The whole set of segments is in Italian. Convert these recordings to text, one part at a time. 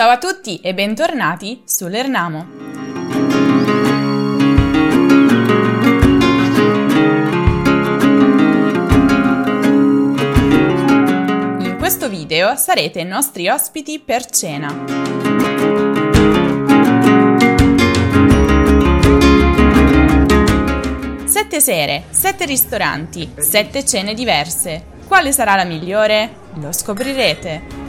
Ciao a tutti e bentornati sull'Ernamo. In questo video sarete i nostri ospiti per cena. Sette sere, sette ristoranti, sette cene diverse. Quale sarà la migliore? Lo scoprirete.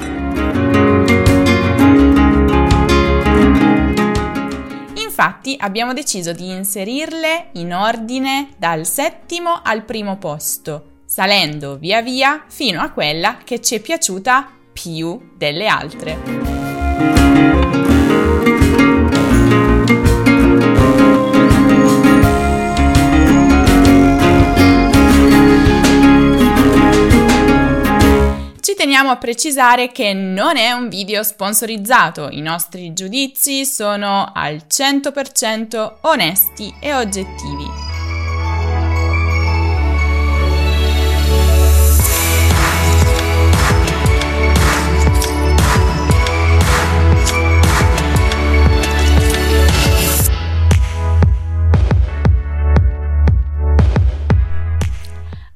Infatti abbiamo deciso di inserirle in ordine dal settimo al primo posto, salendo via via fino a quella che ci è piaciuta più delle altre. Teniamo a precisare che non è un video sponsorizzato, i nostri giudizi sono al 100% onesti e oggettivi.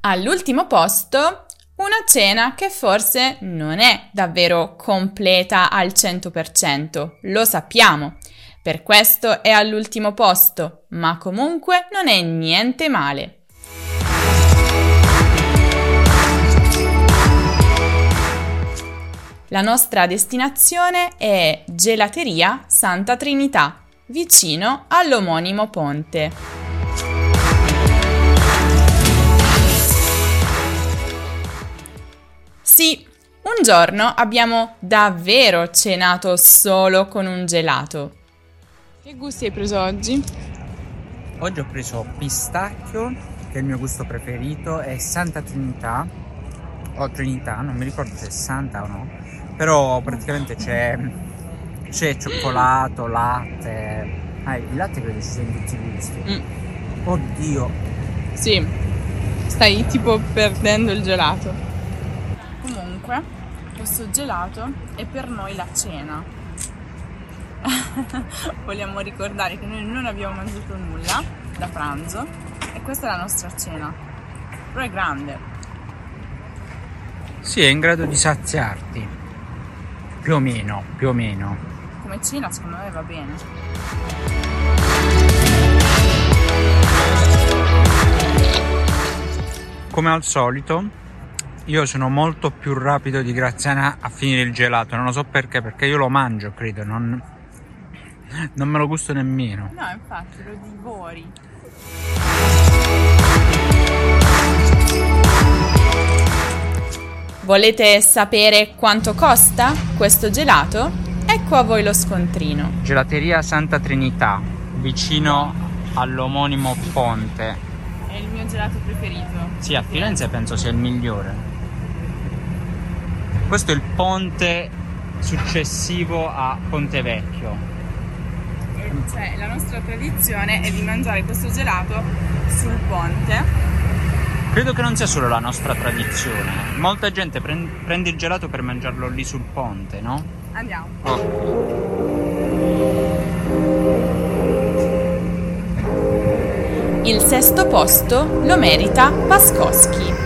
All'ultimo posto una cena che forse non è davvero completa al 100%, lo sappiamo. Per questo è all'ultimo posto, ma comunque non è niente male. La nostra destinazione è Gelateria Santa Trinità, vicino all'omonimo ponte. Sì, un giorno abbiamo davvero cenato solo con un gelato. Che gusti hai preso oggi? Oggi ho preso pistacchio, che è il mio gusto preferito, e Santa Trinità, o Trinità, non mi ricordo se è Santa o no, però praticamente c'è, c'è cioccolato, latte. Ah, il latte credo ci sia in tutti i gusti. Mm. Oddio, Sì, stai tipo perdendo il gelato. Comunque, questo gelato è per noi la cena. Vogliamo ricordare che noi non abbiamo mangiato nulla da pranzo e questa è la nostra cena. Però è grande. sì, è in grado di saziarti. Più o meno, più o meno. Come cena secondo me va bene. Come al solito, io sono molto più rapido di Graziana a finire il gelato. Non lo so perché, perché io lo mangio, credo. Non, non me lo gusto nemmeno. No, infatti lo divori. Volete sapere quanto costa questo gelato? Ecco a voi lo scontrino. Gelateria Santa Trinità, vicino all'omonimo ponte. È il mio gelato preferito. Sì, a Firenze penso sia il migliore. Questo è il ponte successivo a Ponte Vecchio. Cioè, la nostra tradizione è di mangiare questo gelato sul ponte. Credo che non sia solo la nostra tradizione. Molta gente pren- prende il gelato per mangiarlo lì sul ponte, no? Andiamo. Oh. Il sesto posto lo merita Paskowski.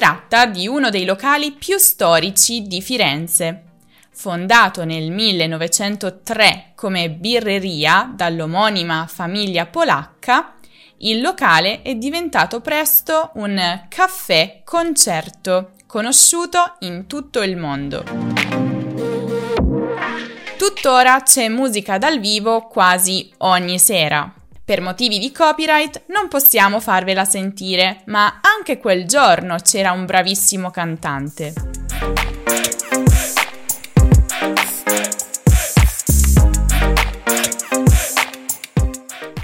Tratta di uno dei locali più storici di Firenze. Fondato nel 1903 come birreria dall'omonima famiglia polacca, il locale è diventato presto un caffè concerto, conosciuto in tutto il mondo. Tuttora c'è musica dal vivo quasi ogni sera. Per motivi di copyright non possiamo farvela sentire, ma anche quel giorno c'era un bravissimo cantante.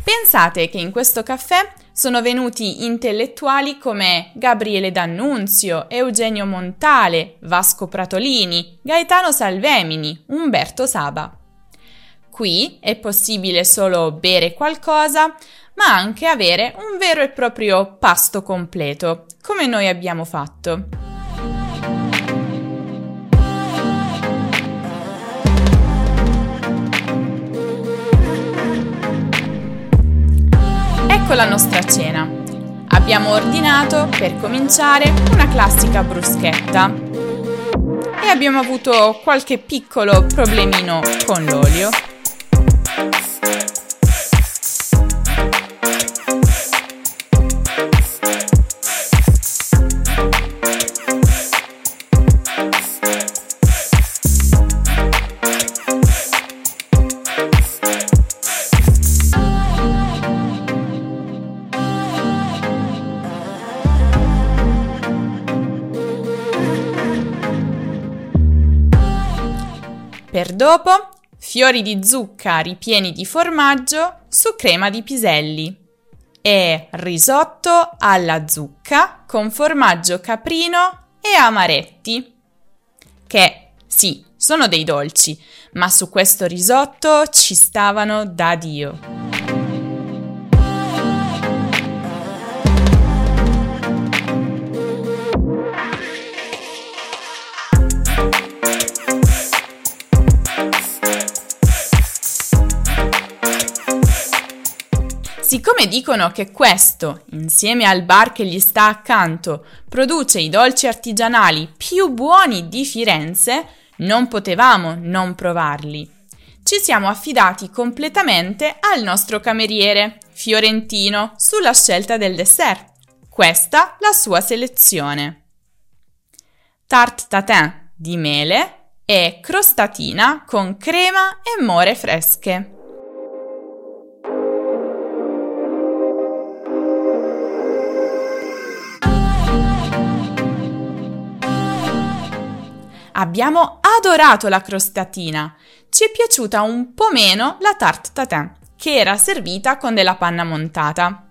Pensate che in questo caffè sono venuti intellettuali come Gabriele D'Annunzio, Eugenio Montale, Vasco Pratolini, Gaetano Salvemini, Umberto Saba. Qui è possibile solo bere qualcosa, ma anche avere un vero e proprio pasto completo, come noi abbiamo fatto. Ecco la nostra cena. Abbiamo ordinato, per cominciare, una classica bruschetta e abbiamo avuto qualche piccolo problemino con l'olio. Per dopo, fiori di zucca ripieni di formaggio su crema di piselli e risotto alla zucca con formaggio caprino e amaretti. Che sì, sono dei dolci, ma su questo risotto ci stavano da Dio. Siccome dicono che questo, insieme al bar che gli sta accanto, produce i dolci artigianali più buoni di Firenze, non potevamo non provarli. Ci siamo affidati completamente al nostro cameriere, fiorentino, sulla scelta del dessert. Questa la sua selezione. Tarte tatin di mele e crostatina con crema e more fresche. Abbiamo adorato la crostatina. Ci è piaciuta un po' meno la tarte tatin, che era servita con della panna montata.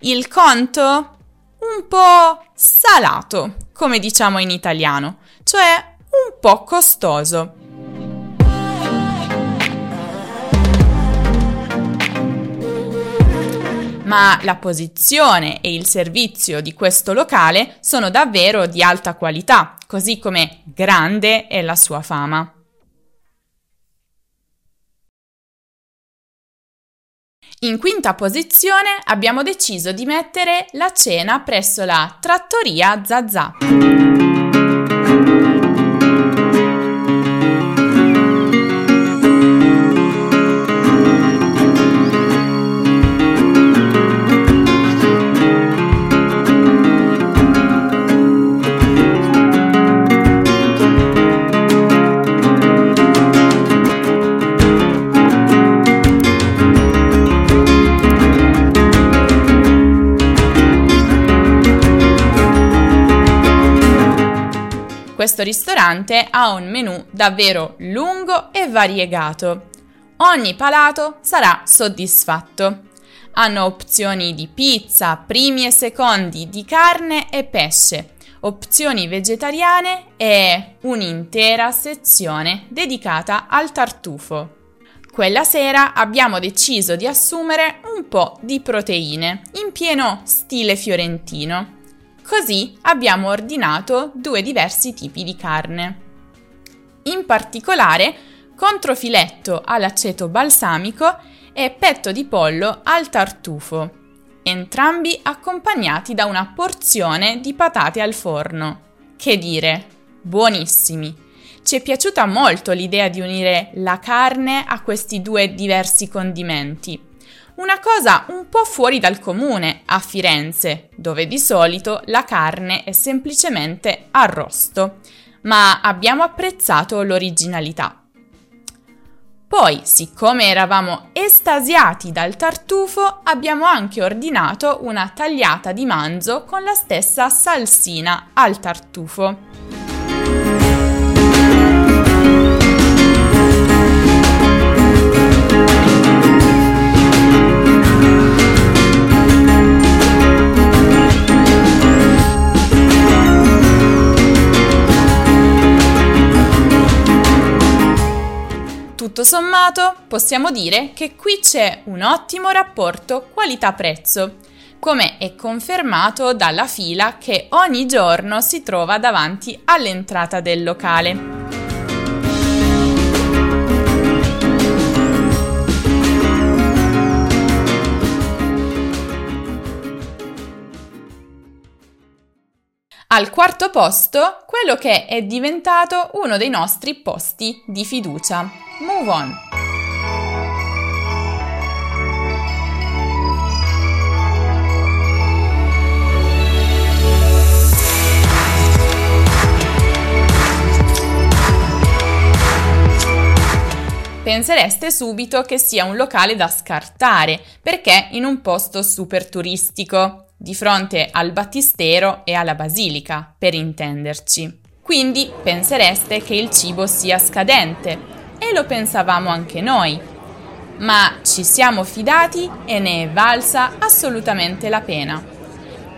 Il conto? Un po' salato, come diciamo in italiano, cioè un po' costoso. Ma la posizione e il servizio di questo locale sono davvero di alta qualità, così come grande è la sua fama. In quinta posizione abbiamo deciso di mettere la cena presso la Trattoria Zazà. Questo ristorante ha un menù davvero lungo e variegato. Ogni palato sarà soddisfatto. Hanno opzioni di pizza, primi e secondi di carne e pesce, opzioni vegetariane e un'intera sezione dedicata al tartufo. Quella sera abbiamo deciso di assumere un po' di proteine, in pieno stile fiorentino. Così abbiamo ordinato due diversi tipi di carne. In particolare, controfiletto all'aceto balsamico e petto di pollo al tartufo, entrambi accompagnati da una porzione di patate al forno. Che dire, buonissimi! Ci è piaciuta molto l'idea di unire la carne a questi due diversi condimenti una cosa un po' fuori dal comune a Firenze, dove di solito la carne è semplicemente arrosto, ma abbiamo apprezzato l'originalità. Poi, siccome eravamo estasiati dal tartufo, abbiamo anche ordinato una tagliata di manzo con la stessa salsina al tartufo. Sommato, possiamo dire che qui c'è un ottimo rapporto qualità-prezzo, come è confermato dalla fila che ogni giorno si trova davanti all'entrata del locale. Al quarto posto, quello che è diventato uno dei nostri posti di fiducia. Move on. Pensereste subito che sia un locale da scartare, perché in un posto super turistico di fronte al battistero e alla basilica, per intenderci. Quindi pensereste che il cibo sia scadente, e lo pensavamo anche noi. Ma ci siamo fidati e ne è valsa assolutamente la pena.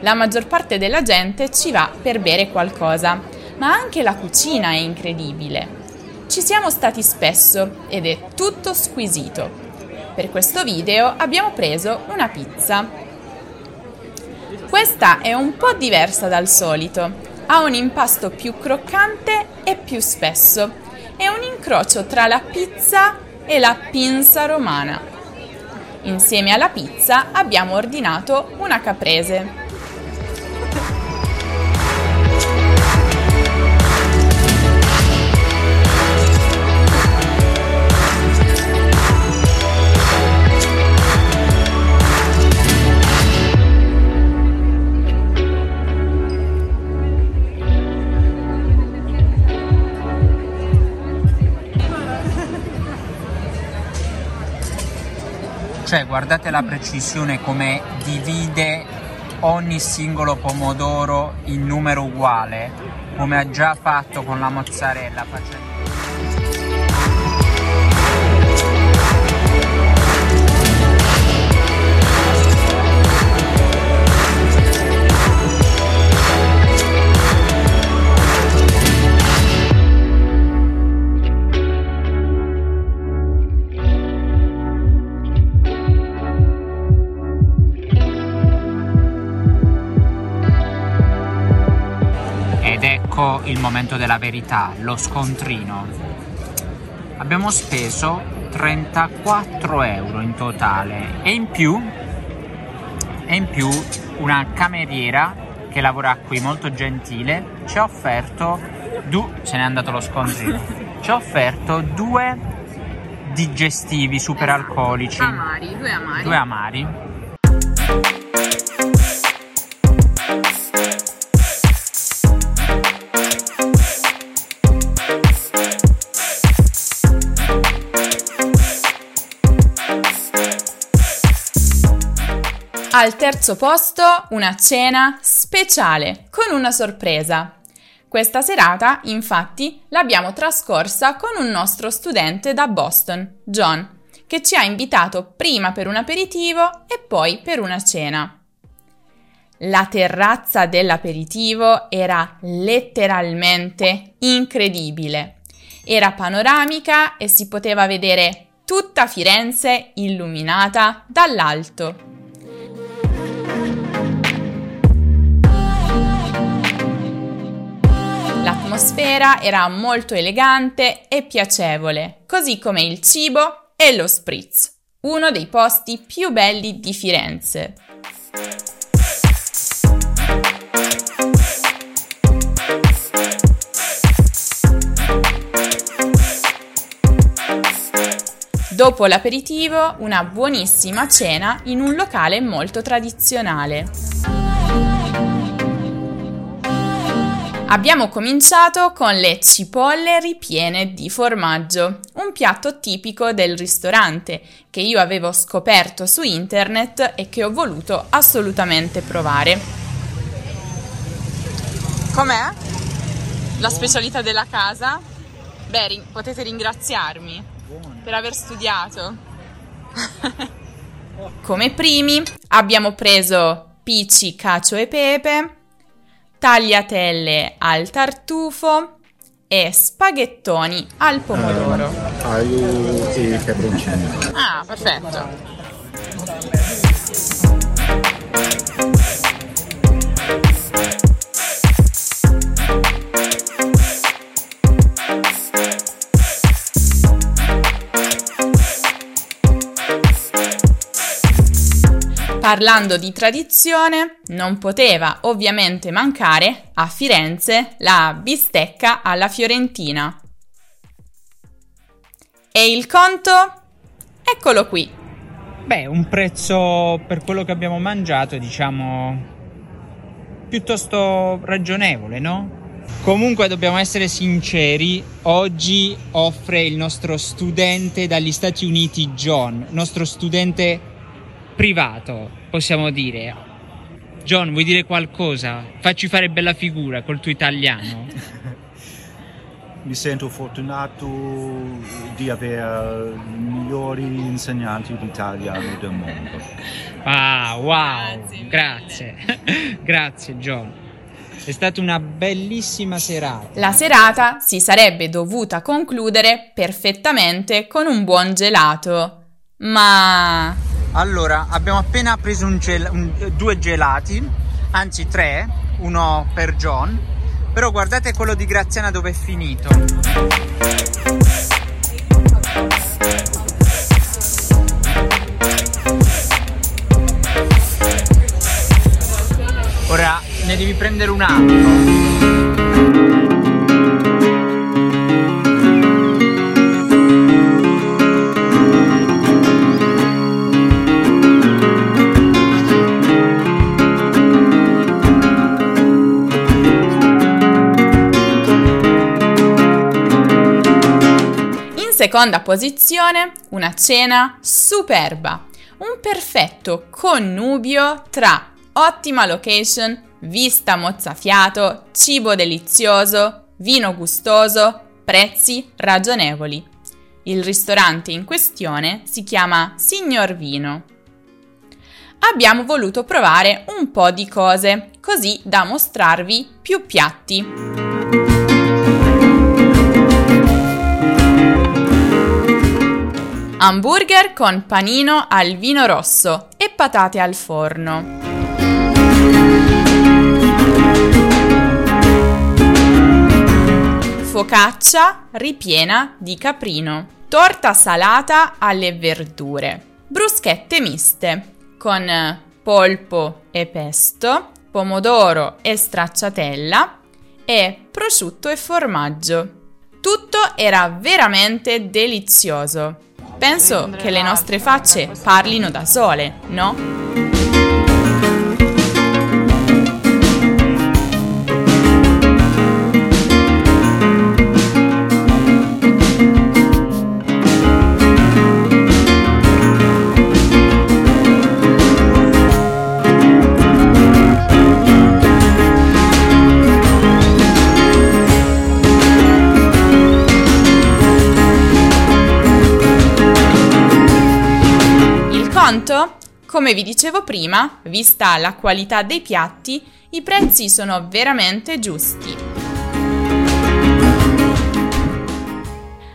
La maggior parte della gente ci va per bere qualcosa, ma anche la cucina è incredibile. Ci siamo stati spesso ed è tutto squisito. Per questo video abbiamo preso una pizza questa è un po' diversa dal solito, ha un impasto più croccante e più spesso. È un incrocio tra la pizza e la pinza romana. Insieme alla pizza abbiamo ordinato una caprese. Cioè, guardate la precisione come divide ogni singolo pomodoro in numero uguale, come ha già fatto con la mozzarella facendo ecco il momento della verità, lo scontrino. Abbiamo speso 34 euro in totale. E in più, e in più una cameriera che lavora qui molto gentile ci ha offerto du- se n'è andato lo scontrino ci ha offerto due digestivi super alcolici amari, due amari. Due amari Al terzo posto una cena speciale con una sorpresa. Questa serata, infatti, l'abbiamo trascorsa con un nostro studente da Boston, John, che ci ha invitato prima per un aperitivo e poi per una cena. La terrazza dell'aperitivo era letteralmente incredibile. Era panoramica e si poteva vedere tutta Firenze illuminata dall'alto. L'atmosfera era molto elegante e piacevole, così come il cibo e lo spritz, uno dei posti più belli di Firenze. Dopo l'aperitivo, una buonissima cena in un locale molto tradizionale. Abbiamo cominciato con le cipolle ripiene di formaggio, un piatto tipico del ristorante che io avevo scoperto su internet e che ho voluto assolutamente provare. Com'è? La specialità della casa? Beh, potete ringraziarmi per aver studiato. Come primi abbiamo preso pici, cacio e pepe, tagliatelle al tartufo e spaghettoni al pomodoro. Uh, aglio e peperoncino. Ah, perfetto. Parlando di tradizione, non poteva ovviamente mancare a Firenze la bistecca alla fiorentina. E il conto? Eccolo qui. Beh, un prezzo per quello che abbiamo mangiato, diciamo, piuttosto ragionevole, no? Comunque dobbiamo essere sinceri, oggi offre il nostro studente dagli Stati Uniti John, nostro studente privato, possiamo dire. John, vuoi dire qualcosa? Facci fare bella figura col tuo italiano. Mi sento fortunato di avere i migliori insegnanti di italiano del mondo. Ah, wow, grazie, grazie John. È stata una bellissima serata. La serata si sarebbe dovuta concludere perfettamente con un buon gelato, ma allora, abbiamo appena preso un gel- un, due gelati, anzi tre, uno per John. Però guardate quello di Graziana dove è finito. Ora ne devi prendere un altro. Seconda posizione, una cena superba, un perfetto connubio tra ottima location, vista mozzafiato, cibo delizioso, vino gustoso, prezzi ragionevoli. Il ristorante in questione si chiama Signor Vino. Abbiamo voluto provare un po' di cose, così da mostrarvi più piatti. Hamburger con panino al vino rosso e patate al forno. Focaccia ripiena di caprino. Torta salata alle verdure. Bruschette miste con polpo e pesto, pomodoro e stracciatella e prosciutto e formaggio. Tutto era veramente delizioso. Penso che le nostre facce parlino da sole, no? Come vi dicevo prima, vista la qualità dei piatti, i prezzi sono veramente giusti.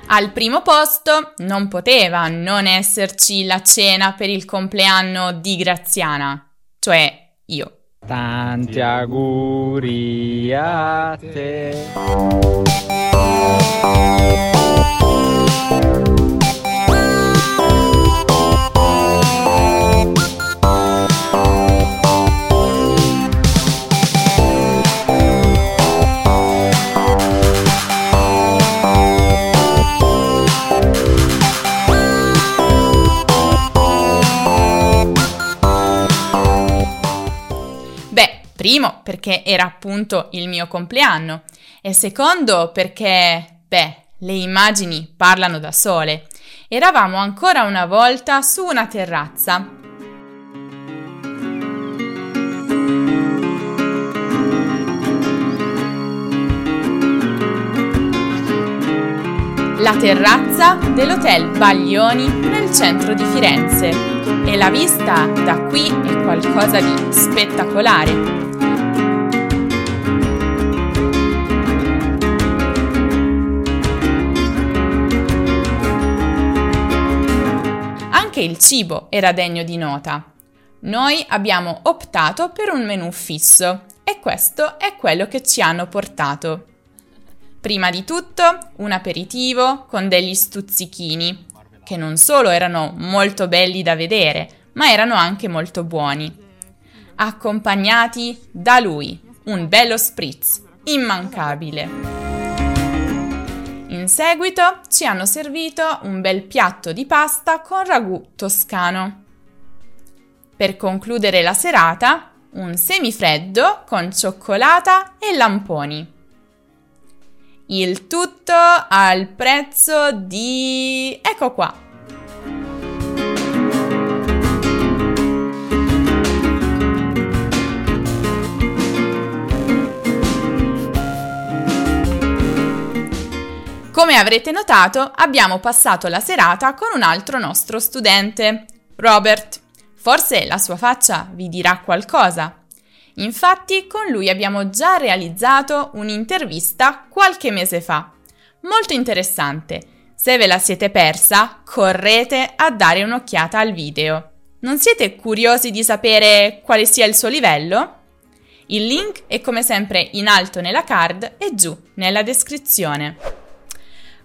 Al primo posto non poteva non esserci la cena per il compleanno di Graziana, cioè io. Tanti auguri a te. Era appunto il mio compleanno e secondo perché, beh, le immagini parlano da sole. Eravamo ancora una volta su una terrazza. La terrazza dell'Hotel Baglioni nel centro di Firenze e la vista da qui è qualcosa di spettacolare. Anche il cibo era degno di nota. Noi abbiamo optato per un menù fisso e questo è quello che ci hanno portato. Prima di tutto un aperitivo con degli stuzzichini, che non solo erano molto belli da vedere, ma erano anche molto buoni. Accompagnati da lui, un bello spritz, immancabile. In seguito ci hanno servito un bel piatto di pasta con ragù toscano. Per concludere la serata, un semifreddo con cioccolata e lamponi. Il tutto al prezzo di... ecco qua. Come avrete notato, abbiamo passato la serata con un altro nostro studente, Robert. Forse la sua faccia vi dirà qualcosa. Infatti con lui abbiamo già realizzato un'intervista qualche mese fa. Molto interessante. Se ve la siete persa, correte a dare un'occhiata al video. Non siete curiosi di sapere quale sia il suo livello? Il link è come sempre in alto nella card e giù nella descrizione.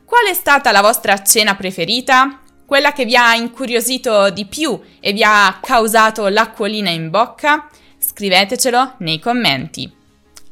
Qual è stata la vostra cena preferita? Quella che vi ha incuriosito di più e vi ha causato l'acquolina in bocca? Scrivetecelo nei commenti.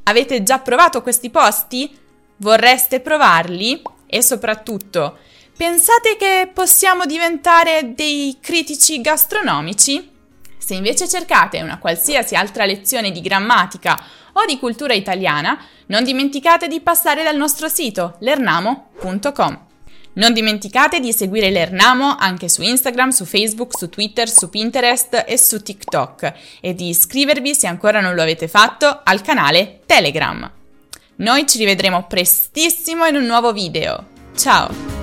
Avete già provato questi posti? Vorreste provarli? E soprattutto, pensate che possiamo diventare dei critici gastronomici? Se invece cercate una qualsiasi altra lezione di grammatica o di cultura italiana, non dimenticate di passare dal nostro sito lernamo.com. Non dimenticate di seguire l'Ernamo anche su Instagram, su Facebook, su Twitter, su Pinterest e su TikTok e di iscrivervi, se ancora non lo avete fatto, al canale Telegram. Noi ci rivedremo prestissimo in un nuovo video. Ciao!